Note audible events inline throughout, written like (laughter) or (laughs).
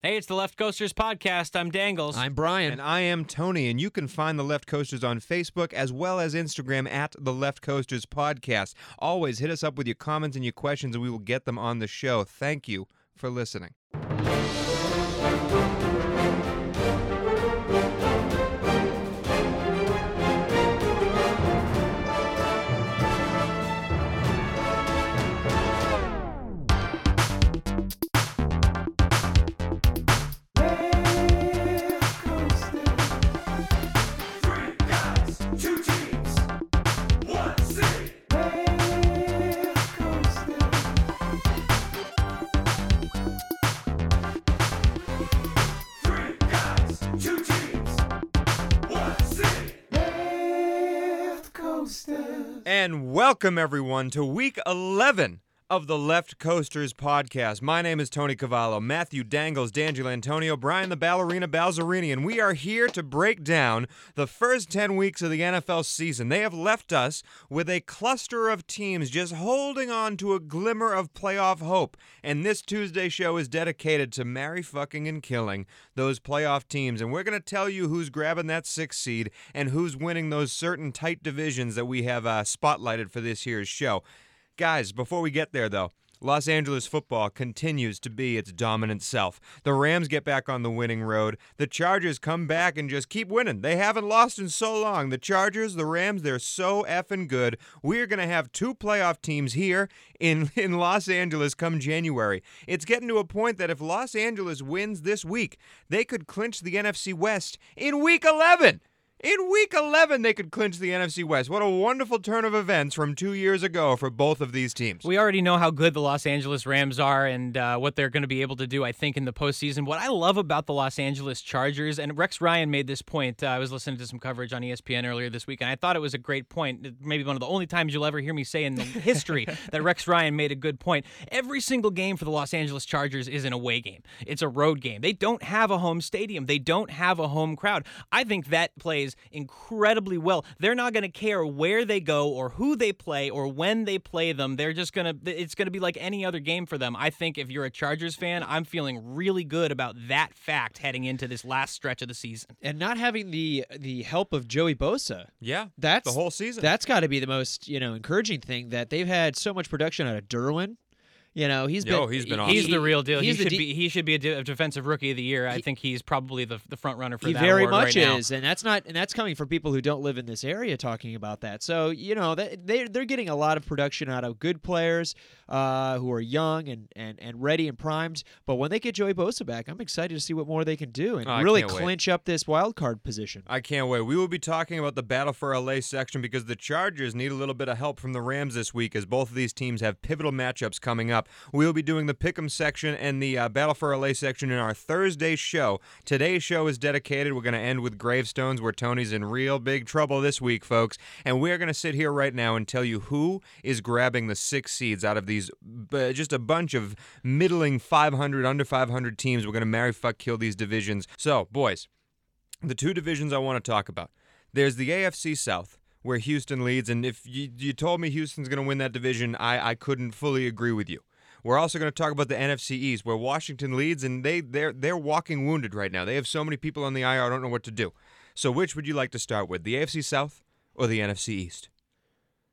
Hey, it's the Left Coasters podcast. I'm Dangles. I'm Brian. And I am Tony, and you can find the Left Coasters on Facebook as well as Instagram at the Left Coasters Podcast. Always hit us up with your comments and your questions, and we will get them on the show. Thank you for listening. And welcome, everyone, to week 11 of the Left Coasters podcast. My name is Tony Cavallo, Matthew Dangles, D'Angelo Antonio, Brian the Ballerina Balzerini, and we are here to break down the first 10 weeks of the NFL season. They have left us with a cluster of teams just holding on to a glimmer of playoff hope. And this Tuesday show is dedicated to marry, fucking, and killing those playoff teams. And we're going to tell you who's grabbing that sixth seed and who's winning those certain tight divisions that we have uh, spotlighted for this year's show. Guys, before we get there, though, Los Angeles football continues to be its dominant self. The Rams get back on the winning road. The Chargers come back and just keep winning. They haven't lost in so long. The Chargers, the Rams, they're so effing good. We're going to have two playoff teams here in, (laughs) in Los Angeles come January. It's getting to a point that if Los Angeles wins this week, they could clinch the NFC West in week 11. In week 11, they could clinch the NFC West. What a wonderful turn of events from two years ago for both of these teams. we already know how good the Los Angeles Rams are and uh, what they're going to be able to do, I think, in the postseason. What I love about the Los Angeles Chargers, and Rex Ryan made this point. Uh, I was listening to some coverage on ESPN earlier this week, and I thought it was a great point. Maybe one of the only times you'll ever hear me say in (laughs) history that Rex Ryan made a good point. Every single game for the Los Angeles Chargers is an away game, it's a road game. They don't have a home stadium, they don't have a home crowd. I think that plays incredibly well. They're not going to care where they go or who they play or when they play them. They're just going to, it's going to be like any other game for them. I think if you're a Chargers fan, I'm feeling really good about that fact heading into this last stretch of the season. and not having the the help of Joey Bosa. Yeah, That's the whole season. That's got to be the most you know encouraging thing that they've had so much production out of Derwin. You know, he's been he's been he- He's the real deal. He should de- be he should be a de- defensive rookie of the year. I think he's probably the the front runner for He that very award much right now. is, and that's not, and that's coming from people who don't live in this area talking about that. So you know, they they're getting a lot of production out of good players uh, who are young and, and and ready and primed. But when they get Joey Bosa back, I'm excited to see what more they can do and Oh, really can't wait. clinch up this wild card position. I can't wait. We will be talking about the Battle for LA section because the Chargers need a little bit of help from the Rams this week as both of these teams have pivotal matchups coming up. We will be doing the Pick'em section and the uh, Battle for LA section in our Thursday show. Today's show is dedicated. We're going to end with Gravestones where Tony's in real big trouble this week, folks. And we're going to sit here right now and tell you who is grabbing the six seeds out of these, uh, just a bunch of middling 500, under 500 teams. We're going to marry, fuck, kill these divisions. So, boys, the two divisions I want to talk about. There's the AFC South, where Houston leads, and if you, you told me Houston's going to win that division, I, I couldn't fully agree with you. We're also going to talk about the NFC East, where Washington leads, and they they're they're walking wounded right now. They have so many people on the IR, I don't know what to do. So, which would you like to start with, the AFC South or the NFC East?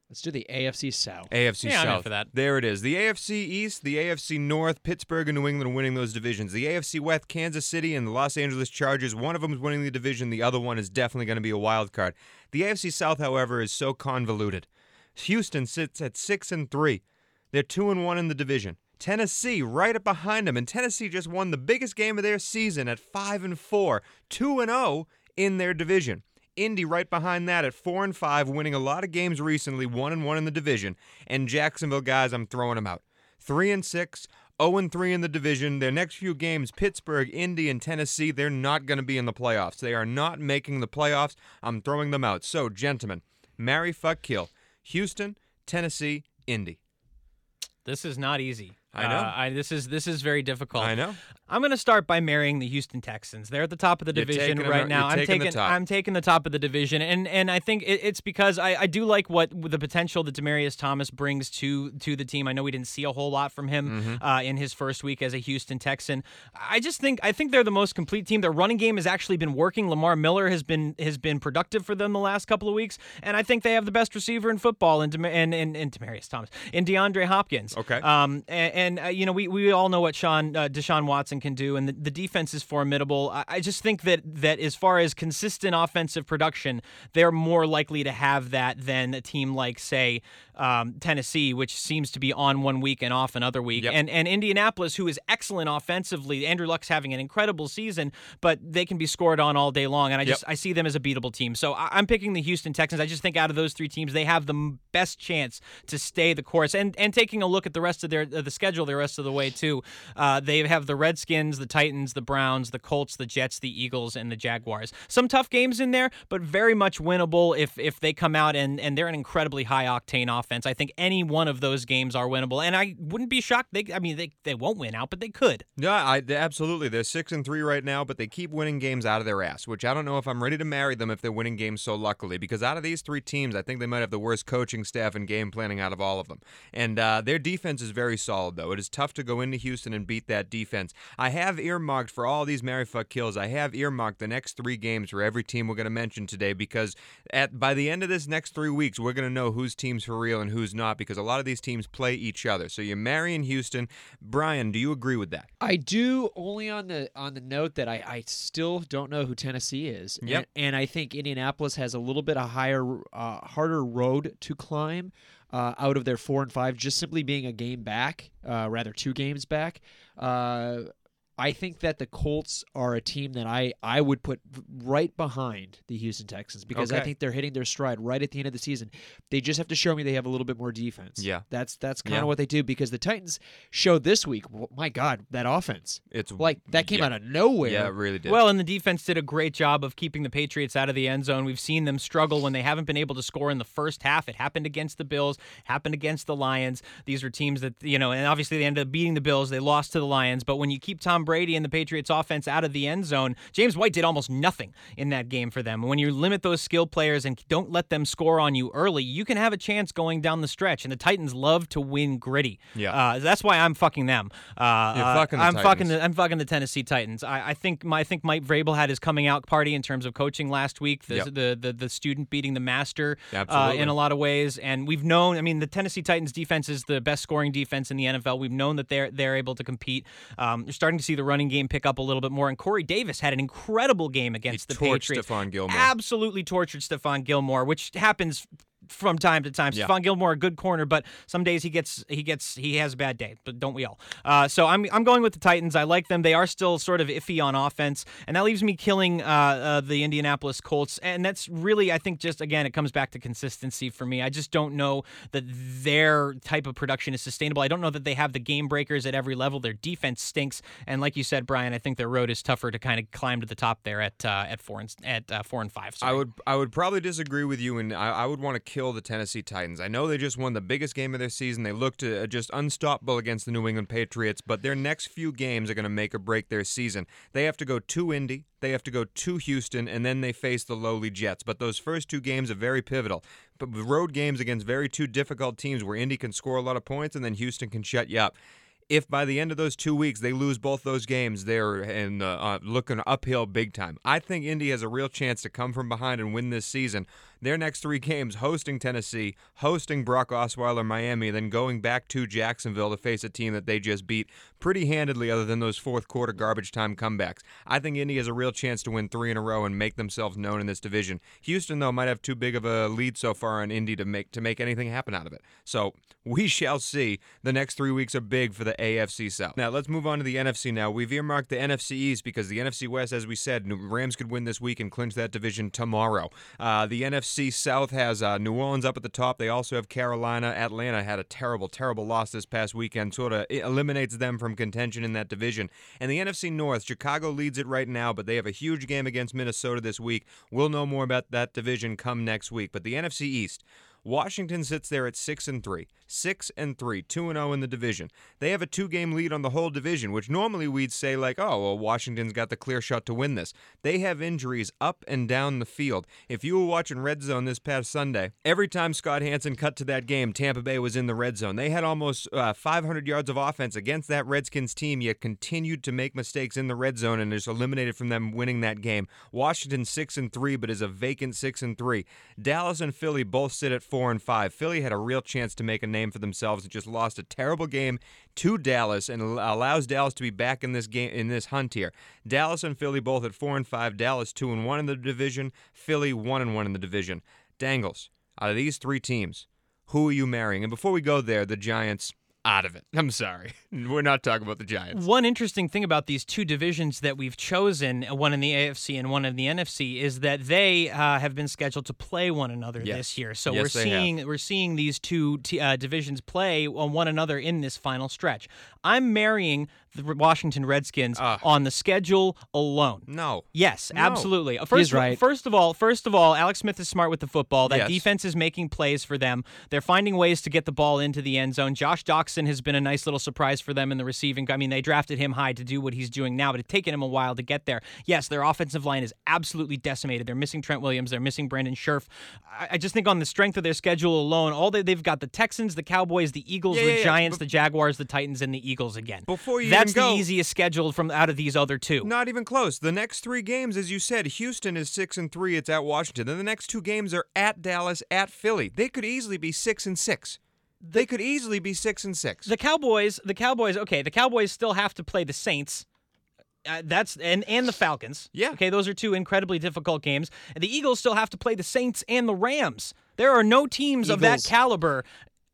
Let's do the AFC South. AFC Yeah, I'm South. for that. There it is. The AFC East, the AFC North, Pittsburgh and New England winning those divisions. The AFC West, Kansas City and the Los Angeles Chargers. One of them is winning the division. The other one is definitely going to be a wild card. The AFC South, however, is so convoluted. Houston sits at six and three. They're two and one in the division. Tennessee right up behind them, and Tennessee just won the biggest game of their season at five and four, two and zero in their division. Indy right behind that at four and five, winning a lot of games recently, one and one in the division. And Jacksonville guys, I'm throwing them out. Three and six, 0 and 3 in the division. Their next few games, Pittsburgh, Indy, and Tennessee, they're not going to be in the playoffs. They are not making the playoffs. I'm throwing them out. So, gentlemen, marry, fuck, kill. Houston, Tennessee, Indy. This is not easy. I know. Uh, I, this is this is very difficult. I know. I'm going to start by marrying the Houston Texans. They're at the top of the You're division taking them- right now. I'm taking the taking top. I'm taking the top of the division, and and I think it, it's because I, I do like what the potential that Demaryius Thomas brings to to the team. I know we didn't see a whole lot from him Mm-hmm. uh, in his first week as a Houston Texan. I just think I think they're the most complete team. Their running game has actually been working. Lamar Miller has been has been productive for them the last couple of weeks, and I think they have the best receiver in football in Dem- and and, and Demaryius Thomas in DeAndre Hopkins. Okay. Um, and, and uh, you know, we, we all know what Sean uh, Deshaun Watson can do, and the, the defense is formidable. I, I just think that that as far as consistent offensive production, they're more likely to have that than a team like, say, um, Tennessee, which seems to be on one week and off another week, Yep. and and Indianapolis, who is excellent offensively. Andrew Luck's having an incredible season, but they can be scored on all day long, and I Yep. just I see them as a beatable team. So I, I'm picking the Houston Texans. I just think out of those three teams, they have the m- best chance to stay the course. And and taking a look at the rest of their uh, the schedule, the rest of the way too, uh, they have the Redskins, the Titans, the Browns, the Colts, the Jets, the Eagles, and the Jaguars. Some tough games in there, but very much winnable if if they come out and and they're an incredibly high octane offense. I think any one of those games are winnable, and I wouldn't be shocked. They I mean they they won't win out, but they could. Yeah, I, absolutely. They're six and three right now, but they keep winning games out of their ass. Which I don't know if I'm ready to marry them if they're winning games so luckily. Because out of these three teams, I think they might have the worst coaching staff and game planning out of all of them. And uh, their defense is very solid, though. It is tough to go into Houston and beat that defense. I have earmarked for all these Mary Fuck kills. I have earmarked the next three games for every team we're going to mention today because at by the end of this next three weeks, we're going to know whose team's for real and who's not. Because a lot of these teams play each other. So you're marrying Houston. Brian, do you agree with that? I do only on the on the note that I, I still don't know who Tennessee is. Yep. And, and I think Indianapolis has a little bit of higher uh, harder road to climb uh, out of their four and five, just simply being a game back, uh, rather two games back. Uh, I think that the Colts are a team that I, I would put right behind the Houston Texans because I think they're hitting their stride right at the end of the season. They just have to show me they have a little bit more defense. Yeah. That's that's kind Yeah. of what they do because the Titans showed this week, w- my God, that offense. It's Like that came yeah. out of nowhere. Yeah, it really did. Well, and the defense did a great job of keeping the Patriots out of the end zone. We've seen them struggle when they haven't been able to score in the first half. It happened against the Bills, happened against the Lions. These were teams that, you know, and obviously they ended up beating the Bills. They lost to the Lions. But when you keep Tom Brady and the Patriots offense out of the end zone, James White did almost nothing in that game for them. When you limit those skill players and don't let them score on you early, you can have a chance going down the stretch. And the Titans love to win gritty. Yeah. Uh, that's why I'm fucking them. Uh, You're uh, fucking the I'm fucking Titans. the I'm fucking the Tennessee Titans. I, I think my I think Mike Vrabel had his coming out party in terms of coaching last week. The Yep. the, the the student beating the master uh, in a lot of ways, and we've known. I mean, the Tennessee Titans defense is the best scoring defense in the NFL. We've known that they're they're able to compete. Um, you're starting to see the running game pick up a little bit more, and Corey Davis had an incredible game against the torched Patriots. Stephon Gilmore. Absolutely tortured Stephon Gilmore, which happens from time to time. Yeah. Stephon Gilmore, a good corner, but some days he gets he gets he has a bad day. But don't we all? Uh, so I'm I'm going with the Titans. I like them. They are still sort of iffy on offense, and that leaves me killing uh, uh, the Indianapolis Colts. And that's really I think just again it comes back to consistency for me. I just don't know that their type of production is sustainable. I don't know that they have the game breakers at every level. Their defense stinks, and like you said, Brian, I think their road is tougher to kind of climb to the top there at uh, at four and at uh, four and five. I would I would probably disagree with you, and I, I would want to kill the Tennessee Titans. I know they just won the biggest game of their season. They looked uh, just unstoppable against the New England Patriots, but their next few games are going to make or break their season. They have to go to Indy, they have to go to Houston, and then they face the lowly Jets. But those first two games are very pivotal. But road games against very two difficult teams where Indy can score a lot of points and then Houston can shut you up if by the end of those two weeks they lose both those games, they're in uh, looking uphill big time. I think Indy has a real chance to come from behind and win this season. Their next three games: hosting Tennessee, hosting Brock Osweiler, Miami, then going back to Jacksonville to face a team that they just beat pretty handedly, other than those fourth quarter garbage time comebacks. I think Indy has a real chance to win three in a row and make themselves known in this division. Houston, though, might have too big of a lead so far on Indy to make to make anything happen out of it. So we (laughs) shall see. The next three weeks are big for the AFC South. Now let's move on to the NFC. Now we've earmarked the NFC East because the NFC West, as we said, Rams could win this week and clinch that division tomorrow. Uh, the NFC South has uh, New Orleans up at the top. They also have Carolina. Atlanta had a terrible, terrible loss this past weekend, sort of eliminates them from contention in that division. And the NFC North, Chicago leads it right now, but they have a huge game against Minnesota this week. We'll know more about that division come next week. But the NFC East. Washington sits there at 6 and 3. 6 and 3, 2 and 0 in the division. They have a two-game lead on the whole division, which normally we'd say like, "Oh, well Washington's got the clear shot to win this." They have injuries up and down the field. If you were watching Red Zone this past Sunday, every time Scott Hanson cut to that game, Tampa Bay was in the red zone. They had almost uh, 500 yards of offense against that Redskins team, yet continued to make mistakes in the red zone and is eliminated from them winning that game. Washington 6 and 3 but is a vacant 6 and 3. Dallas and Philly both sit at 4 and 5. Philly had a real chance to make a name for themselves and just lost a terrible game to Dallas and allows Dallas to be back in this game in this hunt here. Dallas and Philly both at 4 and 5. Dallas 2 and 1 in the division, Philly 1 and 1 in the division. Dangles, out of these 3 teams, who are you marrying? And before we go there, the Giants out of it. (laughs) I'm sorry. (laughs) We're not talking about the Giants. One interesting thing about these two divisions that we've chosen, one in the AFC and one in the NFC, is that they uh, have been scheduled to play one another Yes. this year. So Yes, we're they have. seeing we're seeing these two t- uh, divisions play on one another in this final stretch. I'm marrying the Washington Redskins Ah. on the schedule alone. No. Yes, No. absolutely. Uh, First, He's right. First of all, first of all, Alex Smith is smart with the football. That Yes. defense is making plays for them. They're finding ways to get the ball into the end zone. Josh Has been a nice little surprise for them in the receiving. I mean, they drafted him high to do what he's doing now, but it's taken him a while to get there. Yes, their offensive line is absolutely decimated. They're missing Trent Williams. They're missing Brandon Scherff. I, I just think on the strength of their schedule alone, all they, they've got the Texans, the Cowboys, the Eagles, Yeah, the yeah, Giants, the Jaguars, the Titans, and the Eagles again. Before you That's even go- the easiest schedule from out of these other two. Not even close. The next three games, as you said, Houston is six and three. It's at Washington. Then the next two games are at Dallas, at Philly. They could easily be six and six. They could easily be six and six. the Cowboys, the Cowboys, okay, the Cowboys still have to play the Saints. Uh, that's and and the Falcons. Yeah. Okay, those are two incredibly difficult games. And the Eagles still have to play the Saints and the Rams. There are no teams of that caliber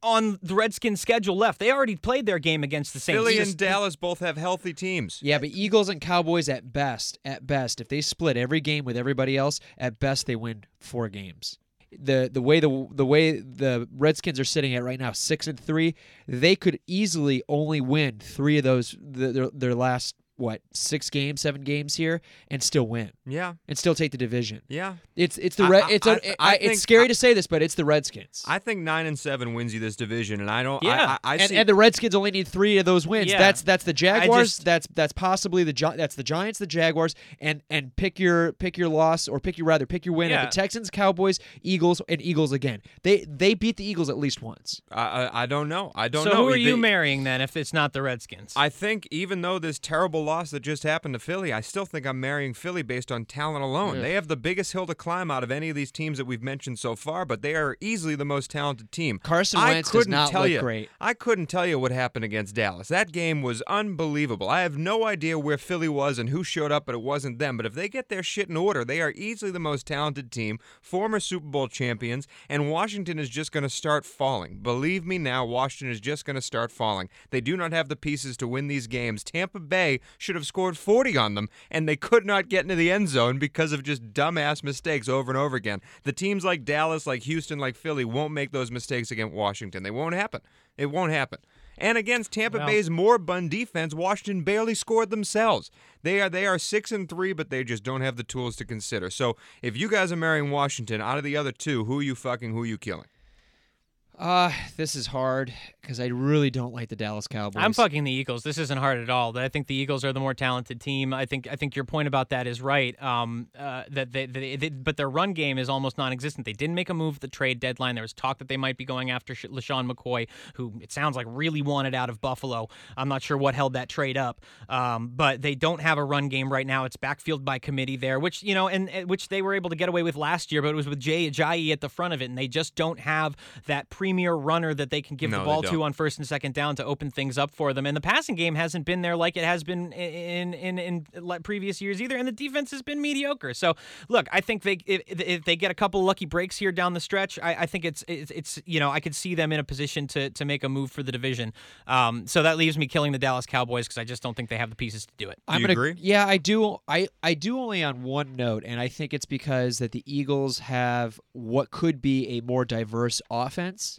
on the Redskins schedule left. They already played their game against the Saints. Philly Just- and Dallas both have healthy teams. Yeah, but Eagles and Cowboys at best, at best, if they split every game with everybody else, at best they win four games. The the way the the way the Redskins are sitting at right now, six and three, they could easily only win three of those the, their, their last what six games, seven games here, and still win Yeah, and still take the division. yeah. It's it's the Red. It's I- a, I I- it's scary I- to say this, but it's the Redskins. I think nine and seven wins you this division, and I don't. Yeah. I, I, I and, see. and the Redskins only need three of those wins. Yeah. That's that's the Jaguars. just- that's that's possibly the Gi- that's the Giants, the Jaguars, and and pick your pick your loss or pick your rather pick your win Yeah. at the Texans, Cowboys, Eagles, and Eagles again. They they beat the Eagles at least once. I, I, I don't know. I don't so know. who are you marrying then if it's not the Redskins? I think even though this terrible loss that just happened to Philly, I still think I'm marrying Philly based on talent alone. Yeah. They have the biggest hill to climb out of any of these teams that we've mentioned so far, but they are easily the most talented team. Carson Wentz does couldn't not tell look you, great. I couldn't tell you what happened against Dallas. That game was unbelievable. I have no idea where Philly was and who showed up, but it wasn't them. But if they get their shit in order, they are easily the most talented team, former Super Bowl champions, and Washington is just going to start falling. Believe me now, Washington is just going to start falling. They do not have the pieces to win these games. Tampa Bay should have scored 40 on them, and they could not get into the end zone because of just dumbass mistakes over and over again. The teams like Dallas, like Houston, like Philly won't make those mistakes against Washington. They won't happen. It won't happen. And against Tampa Well- Bay's moribund defense, Washington barely scored themselves. They are they are six and three, but they just don't have the tools to consider. So if you guys are marrying Washington, out of the other two, who are you fucking? Who are you killing? Uh this is hard because I really don't like the Dallas Cowboys. I'm fucking the Eagles. This isn't hard at all. I think the Eagles are the more talented team. I think I think your point about that is right. Um, uh, that they, they, they, but their run game is almost non-existent. They didn't make a move at the trade deadline. There was talk that they might be going after Sh- LeSean McCoy, who it sounds like really wanted out of Buffalo. I'm not sure what held that trade up, um, but they don't have a run game right now. It's backfield by committee there, which you know, and, and which they were able to get away with last year, but it was with Jay Ajayi at the front of it, and they just don't have that premier runner that they can give No, the ball to on first and second down to open things up for them. And the passing game hasn't been there like it has been in in in, in previous years either. And the defense has been mediocre. So look, I think they if, if they get a couple lucky breaks here down the stretch, I, I think it's, it's it's you know I could see them in a position to to make a move for the division. Um, so that leaves me killing the Dallas Cowboys because I just don't think they have the pieces to do it. I'm you gonna, agree? Yeah, I do. I I do only on one note, and I think it's because that the Eagles have what could be a more diverse offense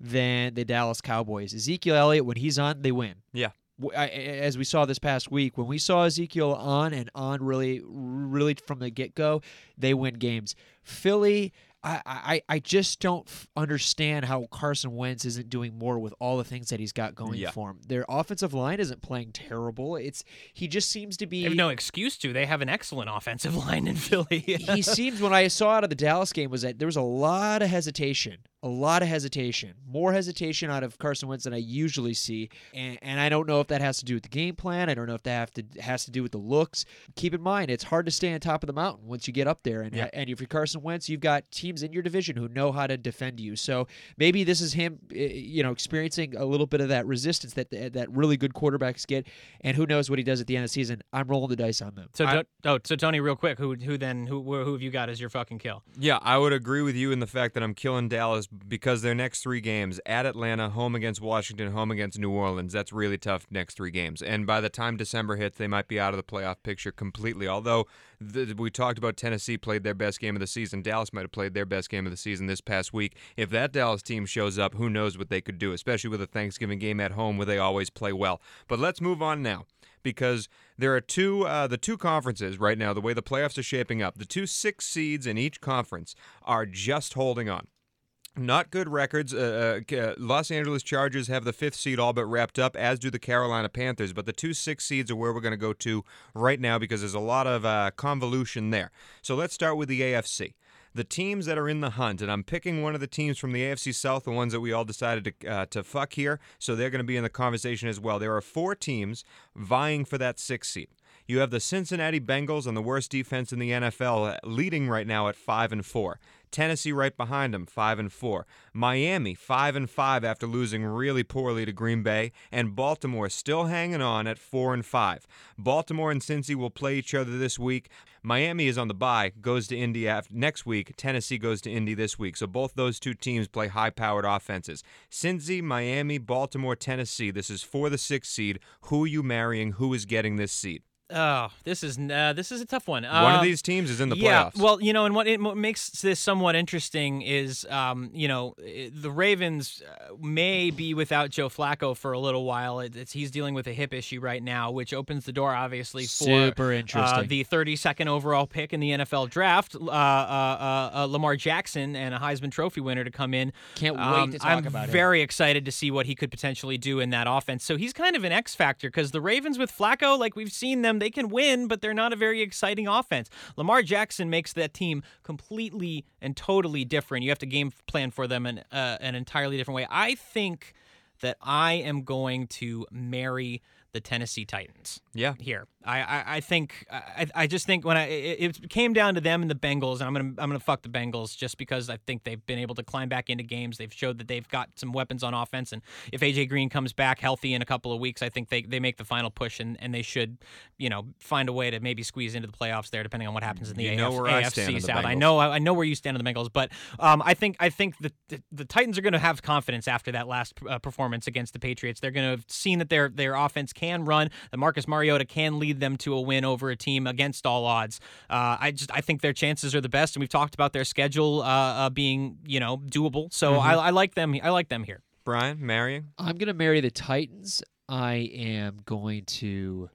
than the Dallas Cowboys. Ezekiel Elliott, when he's on, they win. Yeah. I- As we saw this past week, when we saw Ezekiel on and on, really, really from the get go, they win games. Philly, I, I, I just don't f- understand how Carson Wentz isn't doing more with all the things that he's got going Yeah. for him. Their offensive line isn't playing terrible. It's he just seems to be They have no excuse to. They have an excellent offensive (laughs) line in Philly. he seems when I saw out of the Dallas game was that there was a lot of hesitation, a lot of hesitation, more hesitation out of Carson Wentz than I usually see, and, and I don't know if that has to do with the game plan. I don't know if that have to has to do with the looks. Keep in mind, it's hard to stay on top of the mountain once you get up there, and Yeah. and if you're Carson Wentz, you've got teams in your division who know how to defend you. So maybe this is him, eh, you know, experiencing a little bit of that resistance that that really good quarterbacks get, and who knows what he does at the end of the season. I'm rolling the dice on them. so I- don't- oh, so Tony, real quick, who who then who who have you got as your fucking kill? Yeah, I would agree with you in the fact that I'm killing Dallas because their next three games at Atlanta, home against Washington, home against New Orleans. That's really tough next three games. And by the time December hits, they might be out of the playoff picture completely. Although the, we talked about Tennessee played their best game of the season, Dallas might have played their best game of the season this past week. If that Dallas team shows up, who knows what they could do, especially with a Thanksgiving game at home where they always play well. But let's move on now because there are two uh, the two conferences right now the way the playoffs are shaping up the two six seeds in each conference are just holding on not good records. Uh, uh, uh, Los Angeles Chargers have the fifth seed all but wrapped up, as do the Carolina Panthers. But the two six seeds are where we're going to go to right now because there's a lot of uh, convolution there. So let's start with the AFC. The teams that are in the hunt, and I'm picking one of the teams from the AFC South, the ones that we all decided to uh, to fuck here, so they're going to be in the conversation as well. There are four teams vying for that sixth seed. You have the Cincinnati Bengals on the worst defense in the NFL, leading right now at five and four. Tennessee right behind them, five and four. Miami five and five after losing really poorly to Green Bay, and Baltimore still hanging on at four and five. Baltimore and Cincy will play each other this week. Miami is on the bye, goes to Indy next week. Tennessee goes to Indy this week. So both those two teams play high-powered offenses. Cincy, Miami, Baltimore, Tennessee. This is for the sixth seed. Who are you marrying? Who is getting this seed? Oh, this is uh, this is a tough one. One of Um, these teams is in the yeah, playoffs. well, you know, and what it what makes this somewhat interesting is, um, you know, i- the Ravens uh, may be without Joe Flacco for a little while. It, it's he's dealing with a hip issue right now, which opens the door, obviously, for Super uh, interesting. the 32nd overall pick in the NFL draft, uh, uh, uh, uh, Lamar Jackson, and a Heisman Trophy winner to come in. Can't wait Um, to talk I'm about him. very excited to see what he could potentially do in that offense. So he's kind of an X factor because the Ravens with Flacco, like we've seen them, they can win, but they're not a very exciting offense. Lamar Jackson makes that team completely and totally different. You have to game plan for them in uh, an entirely different way. I think that I am going to marry the Tennessee Titans yeah. here. I, I, I think I, I just think when I it, it came down to them and the Bengals, and I'm gonna I'm gonna fuck the Bengals just because I think they've been able to climb back into games. They've showed that they've got some weapons on offense, and if AJ Green comes back healthy in a couple of weeks, I think they, they make the final push and, and they should you know find a way to maybe squeeze into the playoffs there, depending on what happens in the You AF, know where I AFC stand South. I know I, I know where you stand on the Bengals, but um, I think I think the, the the Titans are going to have confidence after that last uh, performance against the Patriots. They're going to have seen that their their offense can run, that Marcus Mariota can lead them to a win over a team against all odds. Uh, I just I think their chances are the best, and we've talked about their schedule uh, uh, being you know doable. So Mm-hmm. I, I like them. I like them here. Brian, marrying? I'm gonna marry the Titans. I am going to.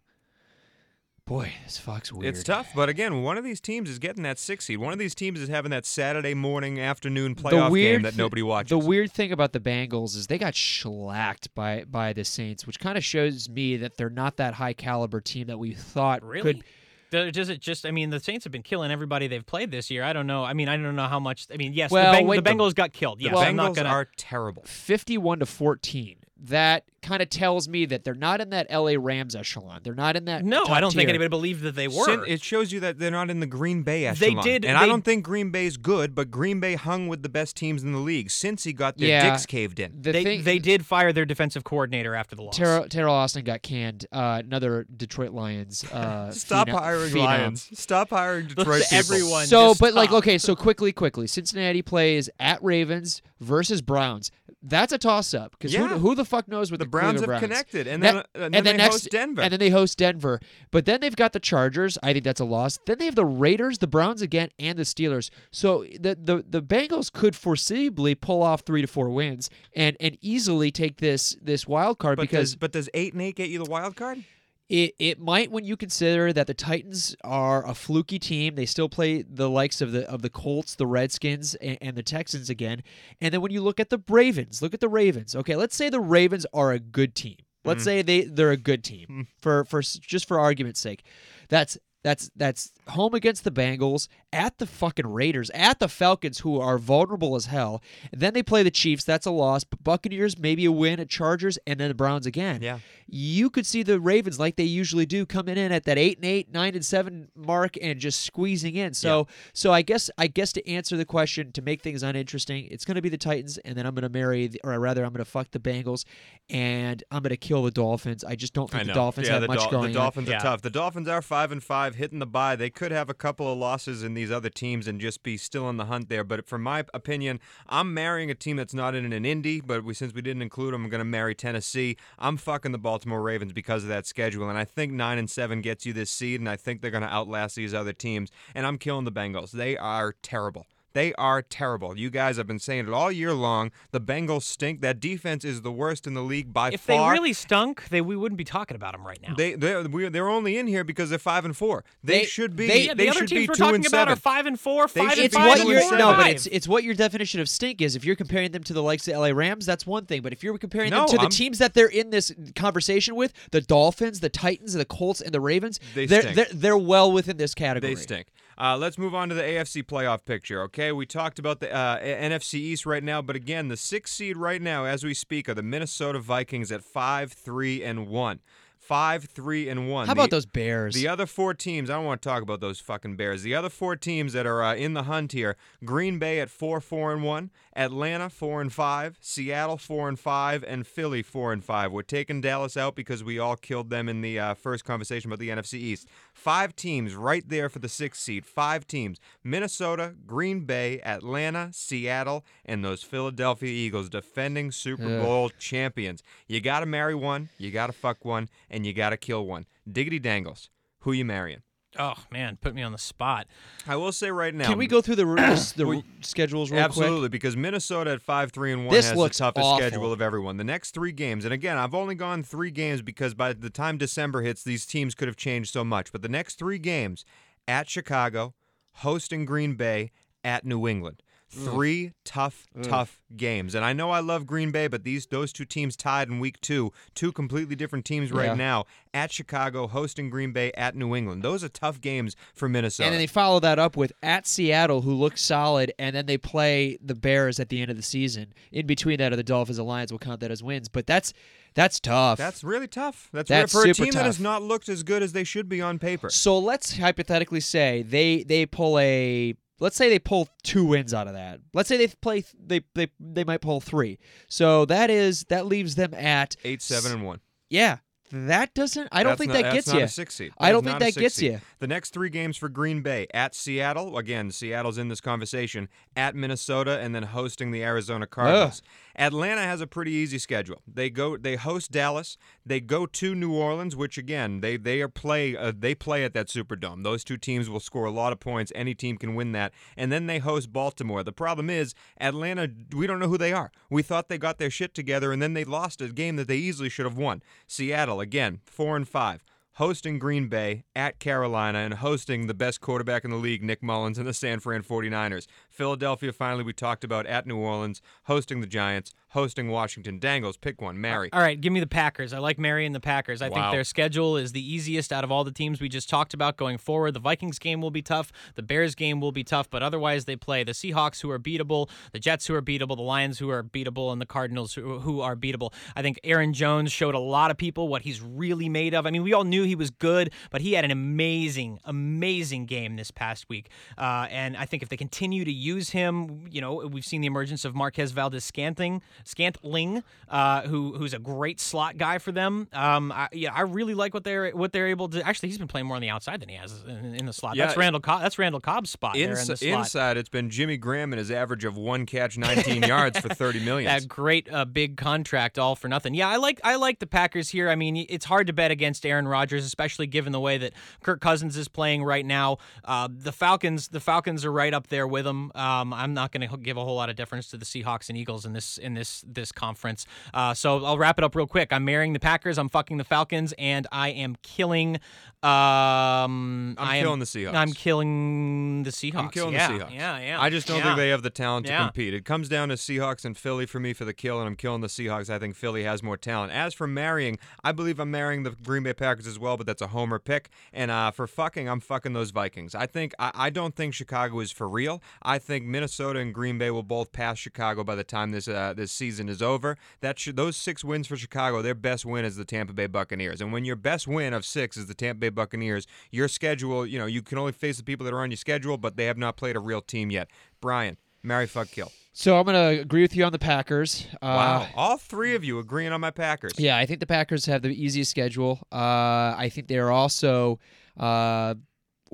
Boy, this fuck's weird. It's tough, but again, one of these teams is getting that six seed. One of these teams is having that Saturday morning, afternoon playoff game that nobody watches. The weird thing about the Bengals is they got shellacked by by the Saints, which kind of shows me that they're not that high caliber team that we thought Really? could. Do- Does it just? I mean, the Saints have been killing everybody they've played this year. I don't know. I mean, I don't know how much. I mean, yes, Well, the, Beng- wait, the the- Bengals got killed. the Yes, Bengals I'm not gonna. are terrible. 51 to 14. That kind of tells me that they're not in that LA Rams echelon. They're not in that. no, top I don't think anybody believed that they were. Sin- it shows you that they're not in the Green Bay echelon. They did- and I don't think Green Bay's good, but Green Bay hung with the best teams in the league since he got their Yeah. dicks caved in. The they thing, they did fire their defensive coordinator after the loss. Terrell, Teryl Austin got canned. Uh, another Detroit Lions. Uh, (laughs) Stop phenom- hiring phenom. Lions. Stop hiring (laughs) Detroit people. Everyone. So, just but like, okay, so quickly, quickly, Cincinnati plays at Ravens versus Browns. That's a toss-up because Yeah. who, who the fuck knows what The the, Browns Cleveland have Browns. connected, and That- then, uh, and and then then they next, host Denver. and then they host Denver. But then they've got the Chargers. I think that's a loss. Then they have the Raiders, the Browns again, and the Steelers. So the the, the Bengals could foreseeably pull off three to four wins and and easily take this this wild card but because does, but does eight and eight get you the wild card? It it might when you consider that the Titans are a fluky team. They still play the likes of the of the Colts, the Redskins, and, and the Texans again. And then when you look at the Ravens, look at the Ravens. Okay, let's say the Ravens are a good team. Let's hmm. say they they're a good team hmm. for for just for argument's sake. That's that's that's home against the Bengals, at the fucking Raiders, at the Falcons, who are vulnerable as hell. And then they play the Chiefs. That's a loss. But Buccaneers, maybe a win at Chargers, and then the Browns again. Yeah. You could see the Ravens, like they usually do, coming in at that eight and eight, nine and seven mark, and just squeezing in. So, so I guess, I guess to answer the question, to make things uninteresting, it's going to be the Titans, and then I'm going to marry, the, or rather, I'm going to fuck the Bengals, and I'm going to kill the Dolphins. I just don't think the Dolphins yeah, have the, much Dol- going the on. Dolphins Yeah. are tough. The Dolphins are five and five, hitting the bye. They could have a couple of losses in these other teams and just be still in the hunt there. But from my opinion, I'm marrying a team that's not in an Indy. But we, since we didn't include them, I'm going to marry Tennessee. I'm fucking the Baltimore Ravens because of that schedule, and I think nine and seven gets you this seed, and I think they're going to outlast these other teams. And I'm killing the Bengals. They are terrible. They are terrible. You guys have been saying it all year long. The Bengals stink. That defense is the worst in the league by far. If they really stunk, they we wouldn't be talking about them right now. They they're they're only in here because they're five and four. They, They- should be. they- yeah, they the other teams be we're talking about seven. are five and four, five should and it's five, what two and and you're four, no, seven. but it's it's what your definition of stink is. If you're comparing them to the likes of LA Rams, that's one thing. But if you're comparing No, them to the I'm- teams that they're in this conversation with, the Dolphins, the Titans, the Colts, and the Ravens, They they're, stink. they're they're well within this category. They stink. Uh, let's move on to the AFC playoff picture. Okay, we talked about the uh, NFC East right now, but again, the sixth seed right now, as we speak, are the Minnesota Vikings at five, three, and one. Five, three, and one. How about The- those Bears? The other four teams, I don't want to talk about those fucking Bears. The other four teams that are uh, in the hunt here: Green Bay at four, four and one, Atlanta four and five, Seattle four and five, and Philly four and five. We're taking Dallas out because we all killed them in the uh, first conversation about the NFC East. Five teams right there for the sixth seed. Five teams: Minnesota, Green Bay, Atlanta, Seattle, and those Philadelphia Eagles, defending Super Ugh. Bowl champions. You got to marry one, you got to fuck one, and you got to kill one. Diggity dangles. Who you marrying? Oh man, put me on the spot. I will say right now. Can we go through the the, (coughs) the We- schedules real Absolutely, because Minnesota at five three and one This has looks the toughest awful. schedule of everyone. The next three games, and again, I've only gone three games because by the time December hits, these teams could have changed so much. But the next three games at Chicago, hosting Green Bay, at New England. Mm. Three tough, mm. tough games, and I know I love Green Bay, but these those two teams tied in week two, two completely different teams right Yeah. now. At Chicago, hosting Green Bay, at New England. Those are tough games for Minnesota. And then they follow that up with at Seattle, who looks solid, and then they play the Bears at the end of the season. In between that are the Dolphins, the Lions. We'll count that as wins, but that's that's tough. That's really tough. That's, That's for a team that has not looked as good as they should be on paper. So let's hypothetically say they they pull a let's say they pull two wins out of that. Let's say they play they they they might pull three. So that is that leaves them at Eight, seven, and one. yeah. That doesn't. I don't That's think not- that gets you. Six seed. I don't think that gets seed. you. The next three games for Green Bay at Seattle. Again, Seattle's in this conversation. At Minnesota, and then hosting the Arizona Cardinals. Atlanta has a pretty easy schedule. They go. They host Dallas. They go to New Orleans, which again they they are play. Uh, they play at that Superdome. Those two teams will score a lot of points. Any team can win that. And then they host Baltimore. The problem is Atlanta. We don't know who they are. We thought they got their shit together, and then they lost a game that they easily should have won. Seattle again, four and five. Hosting Green Bay at Carolina and hosting the best quarterback in the league, Nick Mullens, and the San Fran 49ers. Philadelphia, finally, we talked about at New Orleans, hosting the Giants, hosting Washington. Dangles, pick one. Mary. All right, give me the Packers. I like Mary and the Packers. I Wow. think their schedule is the easiest out of all the teams we just talked about going forward. The Vikings game will be tough. The Bears game will be tough, but otherwise they play the Seahawks who are beatable, the Jets who are beatable, the Lions who are beatable, and the Cardinals who, who are beatable. I think Aaron Jones showed a lot of people what he's really made of. I mean, we all knew he was good, but he had an amazing, amazing game this past week. Uh, and I think if they continue to use him, you know, we've seen the emergence of Marquez Valdes Scantling, Scantling, uh, who who's a great slot guy for them. Um, I, yeah, I really like what they're what they're able to. Actually, he's been playing more on the outside than he has in, in the slot. Yeah. that's Randall. Cobb, that's Randall Cobb's spot there in the slot. inside, it's been Jimmy Graham and his average of one catch, (laughs) 19 yards for 30 million. That great uh, big contract, all for nothing. Yeah, I like I like the Packers here. I mean, it's hard to bet against Aaron Rodgers, especially given the way that Kirk Cousins is playing right now. Uh, the Falcons, the Falcons are right up there with them. Um, I'm not going to give a whole lot of deference to the Seahawks and Eagles in this in this this this conference. Uh, so I'll wrap it up real quick. I'm marrying the Packers. I'm fucking the Falcons, and I am killing. Um, I'm I am- killing the Seahawks. I'm killing the Seahawks. I'm killing yeah, the Seahawks. Yeah, yeah. I just don't yeah. think they have the talent to Yeah. compete. It comes down to Seahawks and Philly for me for the kill, and I'm killing the Seahawks. I think Philly has more talent. As for marrying, I believe I'm marrying the Green Bay Packers as well, but that's a homer pick. And uh, for fucking, I'm fucking those Vikings. I think I, I don't think Chicago is for real. I think Minnesota and Green Bay will both pass Chicago by the time this uh, this season is over. That should, those six wins for Chicago, their best win is the Tampa Bay Buccaneers. And when your best win of six is the Tampa Bay Buccaneers, your schedule, you know, you can only face the people that are on your schedule, but they have not played a real team yet. Brian, marry, fuck, kill. So I'm going to agree with you on the Packers. Uh, Wow, all three of you agreeing on my Packers. Yeah, I think the Packers have the easiest schedule. Uh, I think they're also uh,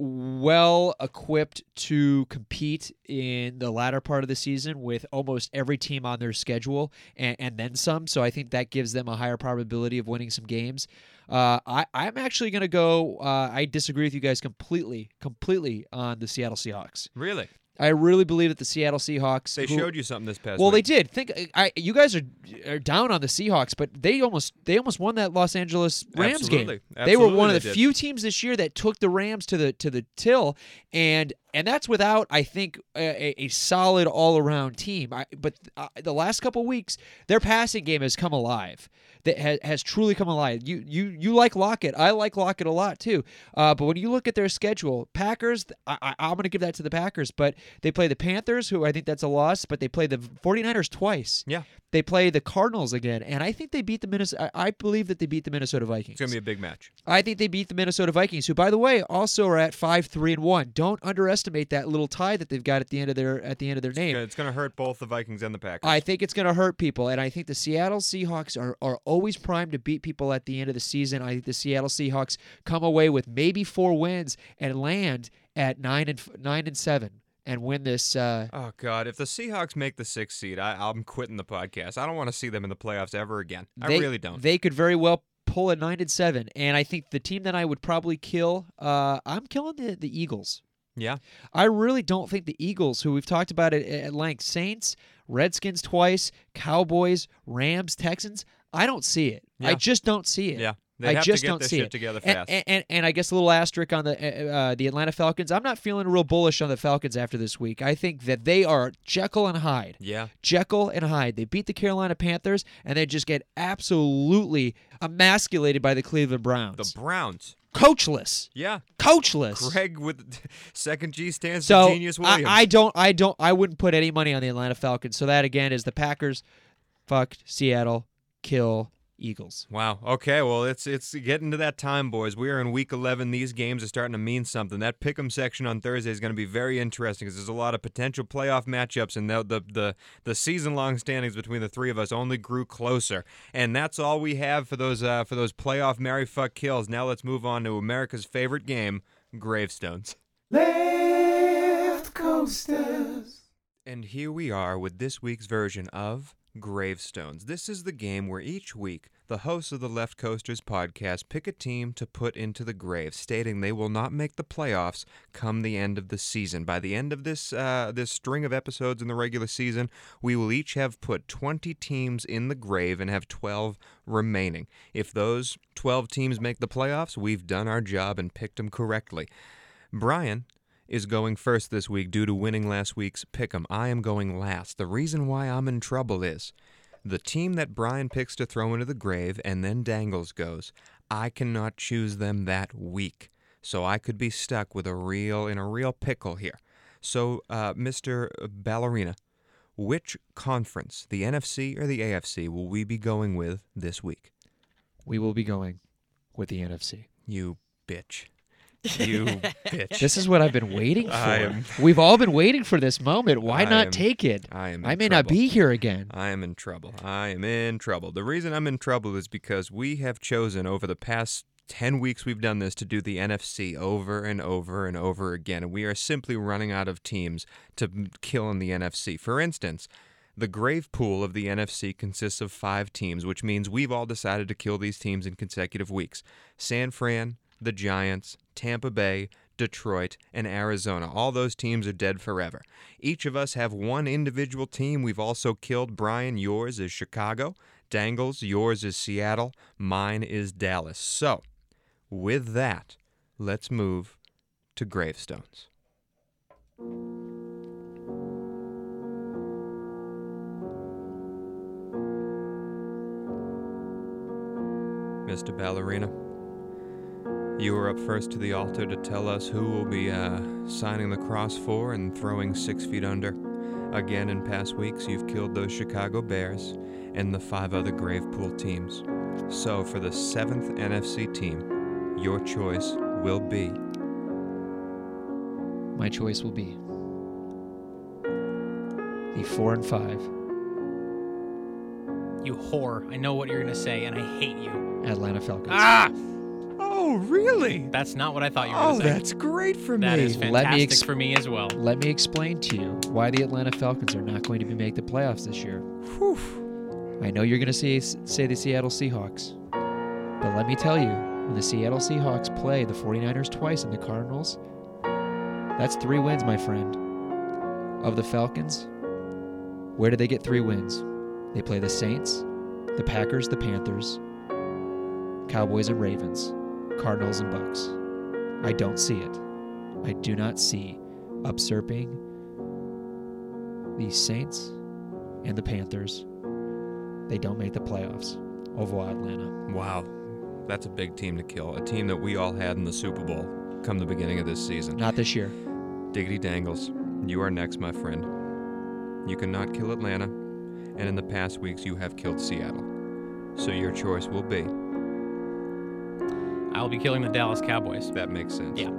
well equipped to compete in the latter part of the season with almost every team on their schedule and, and then some. So I think that gives them a higher probability of winning some games. Uh, I, I'm actually going to go. Uh, I disagree with you guys completely, completely on the Seattle Seahawks. Really? I really believe that the Seattle Seahawks. They who- showed you something this past well, they did. Think I you guys are, are down on the Seahawks, but they almost they almost won that Los Angeles Rams Absolutely. game. They were one of the few teams this year that took the Rams to the to the till, and and that's without I think a, a- solid all around team. I, but uh, the last couple weeks, their passing game has come alive. That has, has truly come alive. You you you like Lockett. I like Lockett a lot too. Uh, but when you look at their schedule, Packers, I, I, I'm going to give that to the Packers. But they play the Panthers, who I think that's a loss. But they play the 49ers twice. Yeah. They play the Cardinals again, and I think they beat the Minnesota. I I believe that they beat the Minnesota Vikings. It's gonna be a big match. I think they beat the Minnesota Vikings, who, by the way, also are at five, three, and one. Don't underestimate that little tie that they've got at the end of their at the end of their name. It's gonna hurt both the Vikings and the Packers. I think it's going to hurt people, and I think the Seattle Seahawks are, are always primed to beat people at the end of the season. I think the Seattle Seahawks come away with maybe four wins and land at nine and nine and seven and win this. Uh, Oh God! If the Seahawks make the sixth seed, I, I'm quitting the podcast. I don't want to see them in the playoffs ever again. I they- really don't. They could very well pull a nine and seven, and I think the team that I would probably kill, uh, I'm killing the the Eagles. Yeah, I really don't think the Eagles, who we've talked about it at length, Saints, Redskins twice, Cowboys, Rams, Texans. I don't see it. I just don't see it. yeah. They I have just to get don't see it. together And, fast. and, and, and I guess a little asterisk on the uh, uh, the Atlanta Falcons. I'm not feeling real bullish on the Falcons after this week. I think that they are Jekyll and Hyde. yeah, Jekyll and Hyde. They beat the Carolina Panthers and they just get absolutely emasculated by the Cleveland Browns. the Browns. Coachless. Yeah, Coachless. Greg with (laughs) second G stands So for Genius I, Williams. I don't I don't I wouldn't put any money on the Atlanta Falcons. So that again is the Packers, fuck Seattle, kill Eagles. Wow. Okay. Well, it's it's getting to that time, boys. We are in week 11. These games are starting to mean something. That pick'em section on Thursday is going to be very interesting because there's a lot of potential playoff matchups, and the the the, the season long standings between the three of us only grew closer. And that's all we have for those uh, for those playoff Mary fuck kills. Now let's move on to America's favorite game, gravestones. Left coasters. And here we are with this week's version of Gravestones. This is the game where each week the hosts of the Left Coasters podcast pick a team to put into the grave, stating they will not make the playoffs come the end of the season. By the end of this uh, this string of episodes in the regular season, we will each have put 20 teams in the grave and have 12 remaining. If those 12 teams make the playoffs, we've done our job and picked them correctly. Brian is going first this week due to winning last week's pick'em. I am going last. The reason why I'm in trouble is the team that Brian picks to throw into the grave and then Dangles goes. I cannot choose them that week, so I could be stuck with a real in a real pickle here. So, uh, Mr. Ballerina, which conference, the NFC or the AFC, will we be going with this week? We will be going with the NFC. You bitch. You (laughs) bitch. This is what I've been waiting for. Am- We've all been waiting for this moment. Why I not am- take it? I am. I may not be here again. I am in trouble. I am in trouble. The reason I'm in trouble is because we have chosen over the past 10 weeks we've done this to do the NFC over and over and over again, and we are simply running out of teams to kill in the NFC. For instance, the grave pool of the NFC consists of five teams, which means we've all decided to kill these teams in consecutive weeks San Fran, the Giants, Tampa Bay, Detroit, and Arizona. All those teams are dead forever. Each of us have one individual team we've also killed. Brian, yours is Chicago. Dangles, yours is Seattle. Mine is Dallas. So, with that, let's move to gravestones. Mr. Ballerina, you were up first to the altar to tell us who will be uh, signing the cross for and throwing six feet under. Again, in past weeks, you've killed those Chicago Bears and the five other Gravepool teams. So, for the seventh NFC team, your choice will be My choice will be the four and five You whore. I know what you're going to say, and I hate you. Atlanta Falcons. Ah! Oh, really? That's not what I thought you were saying. Oh, going to say. that's great for That me. is Let me fantastic ex- for me as well. Let me explain to you why the Atlanta Falcons are not going to be make the playoffs this year. Whew. I know you're going to say say the Seattle Seahawks, but let me tell you, when the Seattle Seahawks play the 49ers twice and the Cardinals, that's three wins, my friend. Of the Falcons, where do they get three wins? They play the Saints, the Packers, the Panthers, Cowboys and Ravens, Cardinals and Bucks. I don't see it. I do not see usurping the Saints and the Panthers they don't make the playoffs. Au revoir, Atlanta. Wow. That's a big team to kill. A team that we all had in the Super Bowl come the beginning of this season. Not this year. Diggity Dangles, you are next, my friend. You cannot kill Atlanta, and in the past weeks you have killed Seattle. So your choice will be. I'll be killing the Dallas Cowboys. That makes sense. Yeah.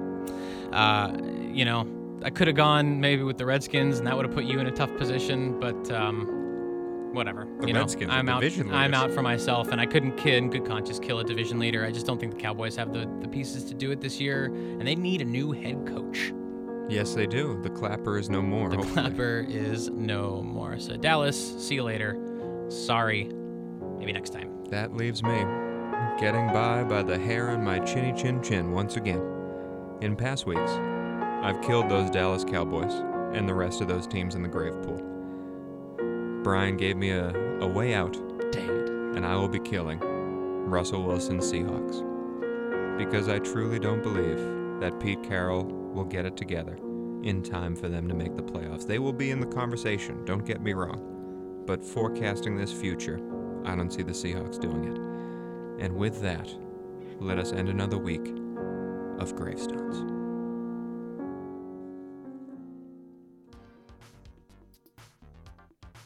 Uh, you know, I could have gone maybe with the Redskins, and that would have put you in a tough position. But um, whatever. The you Redskins are I'm out. I'm out for myself, and I couldn't, kid, in good conscience, kill a division leader. I just don't think the Cowboys have the, the pieces to do it this year, and they need a new head coach. Yes, they do. The clapper is no more. The hopefully. clapper is no more. So Dallas, see you later. Sorry. Maybe next time. That leaves me getting by by the hair on my chinny chin chin once again. In past weeks, I've killed those Dallas Cowboys and the rest of those teams in the grave pool. Brian gave me a, a way out, Dang it. and I will be killing Russell Wilson Seahawks. Because I truly don't believe that Pete Carroll will get it together in time for them to make the playoffs. They will be in the conversation, don't get me wrong. But forecasting this future, I don't see the Seahawks doing it. And with that, let us end another week of gravestones.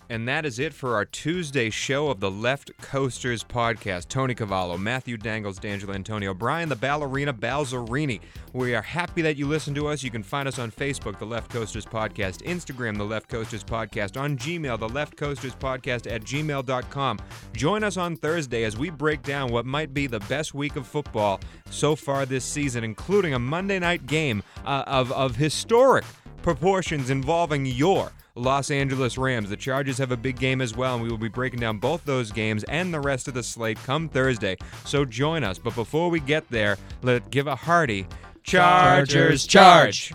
And that is it for our Tuesday show of the Left Coasters podcast. Tony Cavallo, Matthew Dangles, D'Angelo Antonio, Brian the Ballerina Balzerini. We are happy that you listen to us. You can find us on Facebook, The Left Coasters Podcast, Instagram, The Left Coasters Podcast, on Gmail, The Left Coasters Podcast at gmail.com. Join us on Thursday as we break down what might be the best week of football so far this season, including a Monday night game uh, of, of historic proportions involving your Los Angeles Rams. The Chargers have a big game as well, and we will be breaking down both those games and the rest of the slate come Thursday. So join us. But before we get there, let's give a hearty Chargers charge.